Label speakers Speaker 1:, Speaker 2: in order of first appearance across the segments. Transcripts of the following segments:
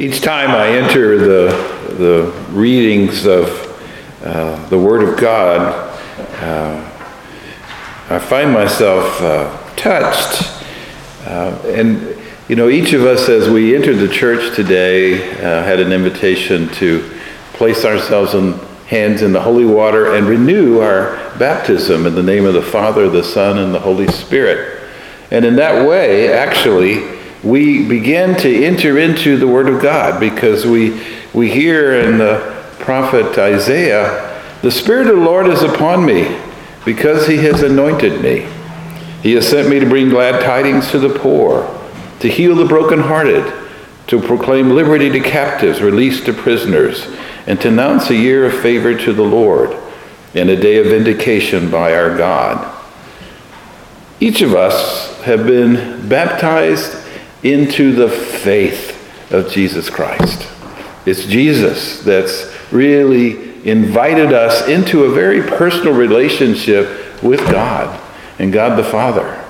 Speaker 1: Each time I enter the, the readings of uh, the Word of God, uh, I find myself uh, touched. Uh, and, you know, each of us, as we entered the church today, uh, had an invitation to place ourselves in hands in the holy water and renew our baptism in the name of the Father, the Son, and the Holy Spirit. And in that way, actually, we begin to enter into the Word of God because we, we hear in the prophet Isaiah, The Spirit of the Lord is upon me because He has anointed me. He has sent me to bring glad tidings to the poor, to heal the brokenhearted, to proclaim liberty to captives, release to prisoners, and to announce a year of favor to the Lord and a day of vindication by our God. Each of us have been baptized into the faith of Jesus Christ. It's Jesus that's really invited us into a very personal relationship with God and God the Father.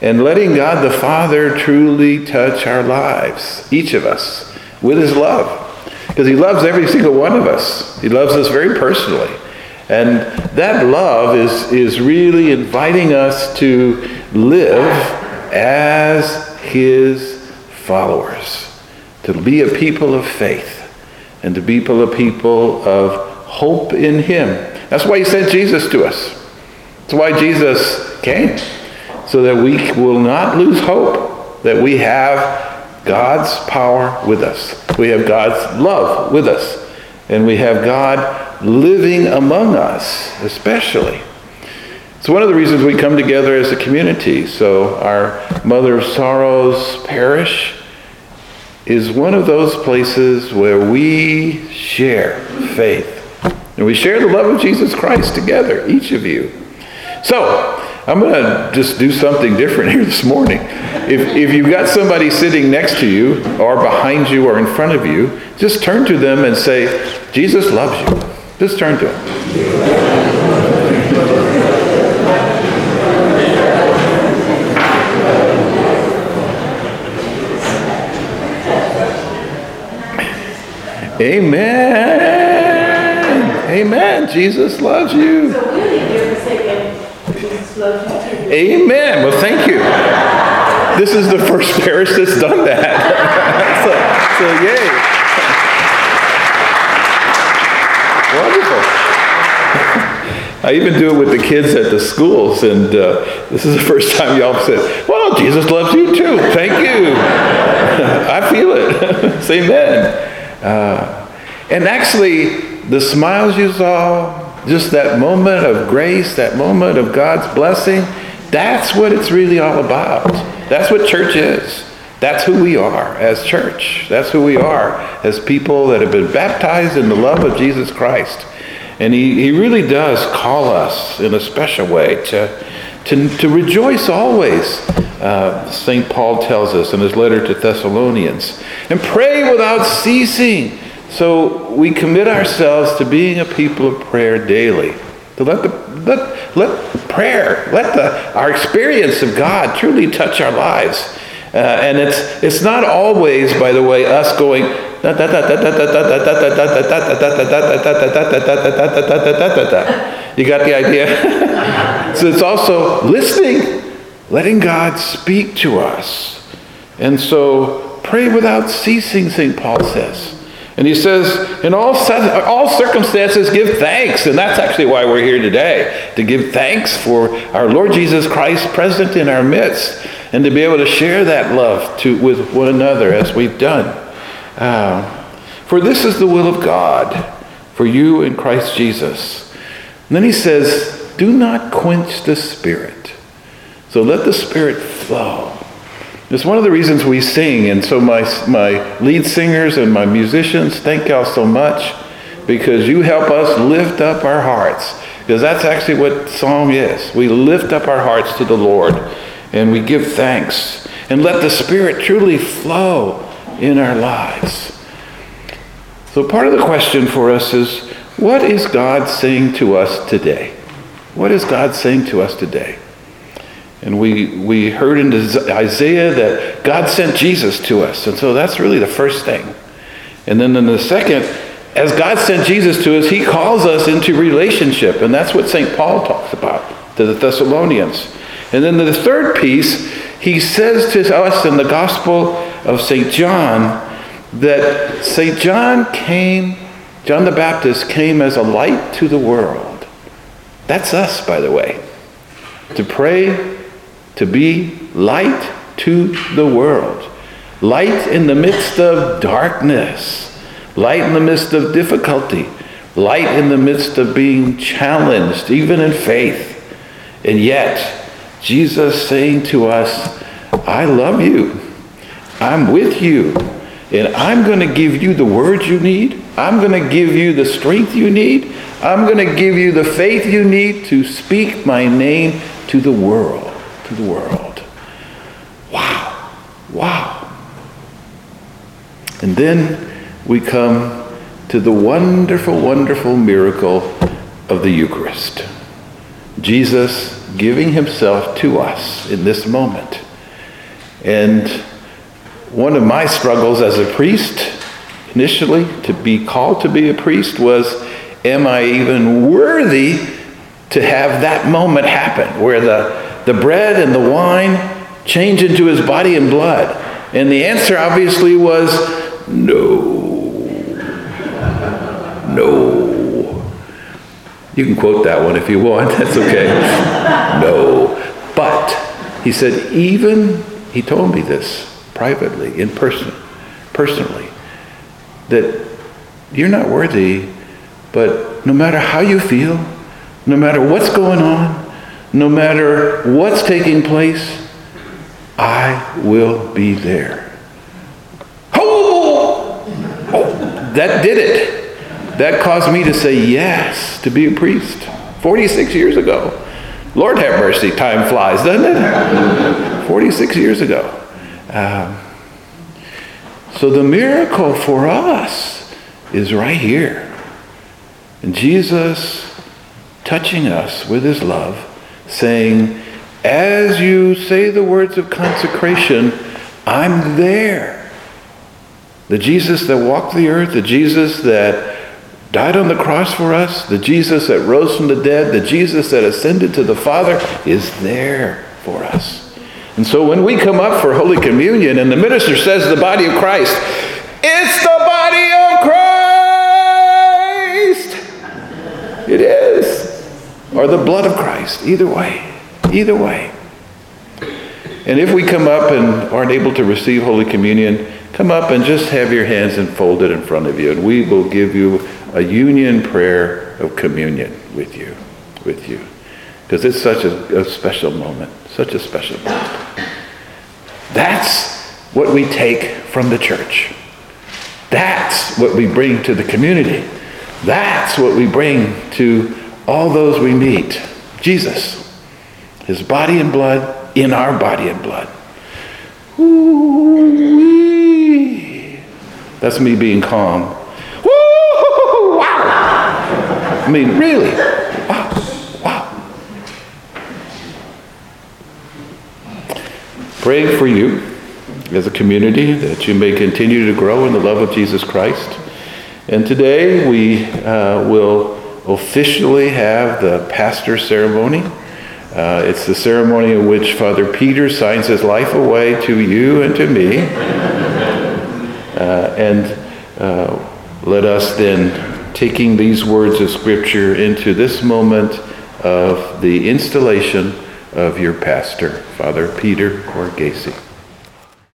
Speaker 1: And letting God the Father truly touch our lives, each of us, with his love. Because he loves every single one of us. He loves us very personally. And that love is, is really inviting us to live as his followers, to be a people of faith, and to be a people of hope in him. That's why he sent Jesus to us. That's why Jesus came, so that we will not lose hope, that we have God's power with us. We have God's love with us. And we have God living among us, especially. It's one of the reasons we come together as a community. So, our Mother of Sorrows parish is one of those places where we share faith. And we share the love of Jesus Christ together, each of you. So, I'm going to just do something different here this morning. If, if you've got somebody sitting next to you, or behind you, or in front of you, just turn to them and say, Jesus loves you. Just turn to him. Amen. Amen. Jesus loves you. Amen. Well, thank you. This is the first parish that's done that. so, so, yay. Wonderful. I even do it with the kids at the schools, and uh, this is the first time y'all said, Well, Jesus loves you too. Thank you. I feel it. Say amen. And actually, the smiles you saw, just that moment of grace, that moment of God's blessing, that's what it's really all about. That's what church is. That's who we are as church. That's who we are as people that have been baptized in the love of Jesus Christ. And he, he really does call us in a special way to, to, to rejoice always, uh, St. Paul tells us in his letter to Thessalonians, and pray without ceasing. So we commit ourselves to being a people of prayer daily. To let the let, let prayer, let the our experience of God truly touch our lives. Uh, and it's it's not always, by the way, us going you got the idea? so it's also listening, letting God speak to us. And so pray without ceasing, St. Paul says. And he says, in all, all circumstances, give thanks. And that's actually why we're here today, to give thanks for our Lord Jesus Christ present in our midst and to be able to share that love to, with one another as we've done. Uh, for this is the will of God for you in Christ Jesus and then he says, Do not quench the Spirit. So let the Spirit flow. It's one of the reasons we sing. And so, my, my lead singers and my musicians, thank y'all so much because you help us lift up our hearts. Because that's actually what song is. We lift up our hearts to the Lord and we give thanks and let the Spirit truly flow in our lives. So, part of the question for us is what is God saying to us today? What is God saying to us today? And we, we heard in Isaiah that God sent Jesus to us. And so that's really the first thing. And then in the second, as God sent Jesus to us, he calls us into relationship. And that's what St. Paul talks about to the Thessalonians. And then the third piece, he says to us in the Gospel of St. John that St. John came, John the Baptist came as a light to the world. That's us, by the way. To pray, to be light to the world. Light in the midst of darkness. Light in the midst of difficulty. Light in the midst of being challenged, even in faith. And yet, Jesus saying to us, I love you. I'm with you. And I'm going to give you the words you need. I'm going to give you the strength you need. I'm going to give you the faith you need to speak my name to the world. To the world. Wow. Wow. And then we come to the wonderful, wonderful miracle of the Eucharist. Jesus giving himself to us in this moment. And one of my struggles as a priest, initially, to be called to be a priest, was am I even worthy to have that moment happen where the, the bread and the wine change into his body and blood? And the answer obviously was no. No. You can quote that one if you want, that's okay. no. But he said, even, he told me this privately, in person, personally, that you're not worthy, but no matter how you feel, no matter what's going on, no matter what's taking place, I will be there. Oh! oh that did it. That caused me to say yes to be a priest 46 years ago. Lord have mercy, time flies, doesn't it? 46 years ago. Um, so the miracle for us is right here. And Jesus touching us with his love, saying, As you say the words of consecration, I'm there. The Jesus that walked the earth, the Jesus that died on the cross for us, the Jesus that rose from the dead, the Jesus that ascended to the Father is there for us. And so when we come up for Holy Communion and the minister says the body of Christ, it's the body of Christ! It is. Or the blood of Christ. Either way. Either way. And if we come up and aren't able to receive Holy Communion, come up and just have your hands enfolded in front of you, and we will give you a union prayer of communion with you, with you. Because it's such a, a special moment, such a special moment. That's what we take from the church. That's what we bring to the community. That's what we bring to all those we meet. Jesus, his body and blood in our body and blood. Ooh-wee. That's me being calm I mean, really. Wow. Wow. Praying for you as a community that you may continue to grow in the love of Jesus Christ. And today we uh, will officially have the pastor ceremony. Uh, it's the ceremony in which Father Peter signs his life away to you and to me. Uh, and uh, let us then taking these words of Scripture into this moment of the installation of your pastor, Father Peter Gacy.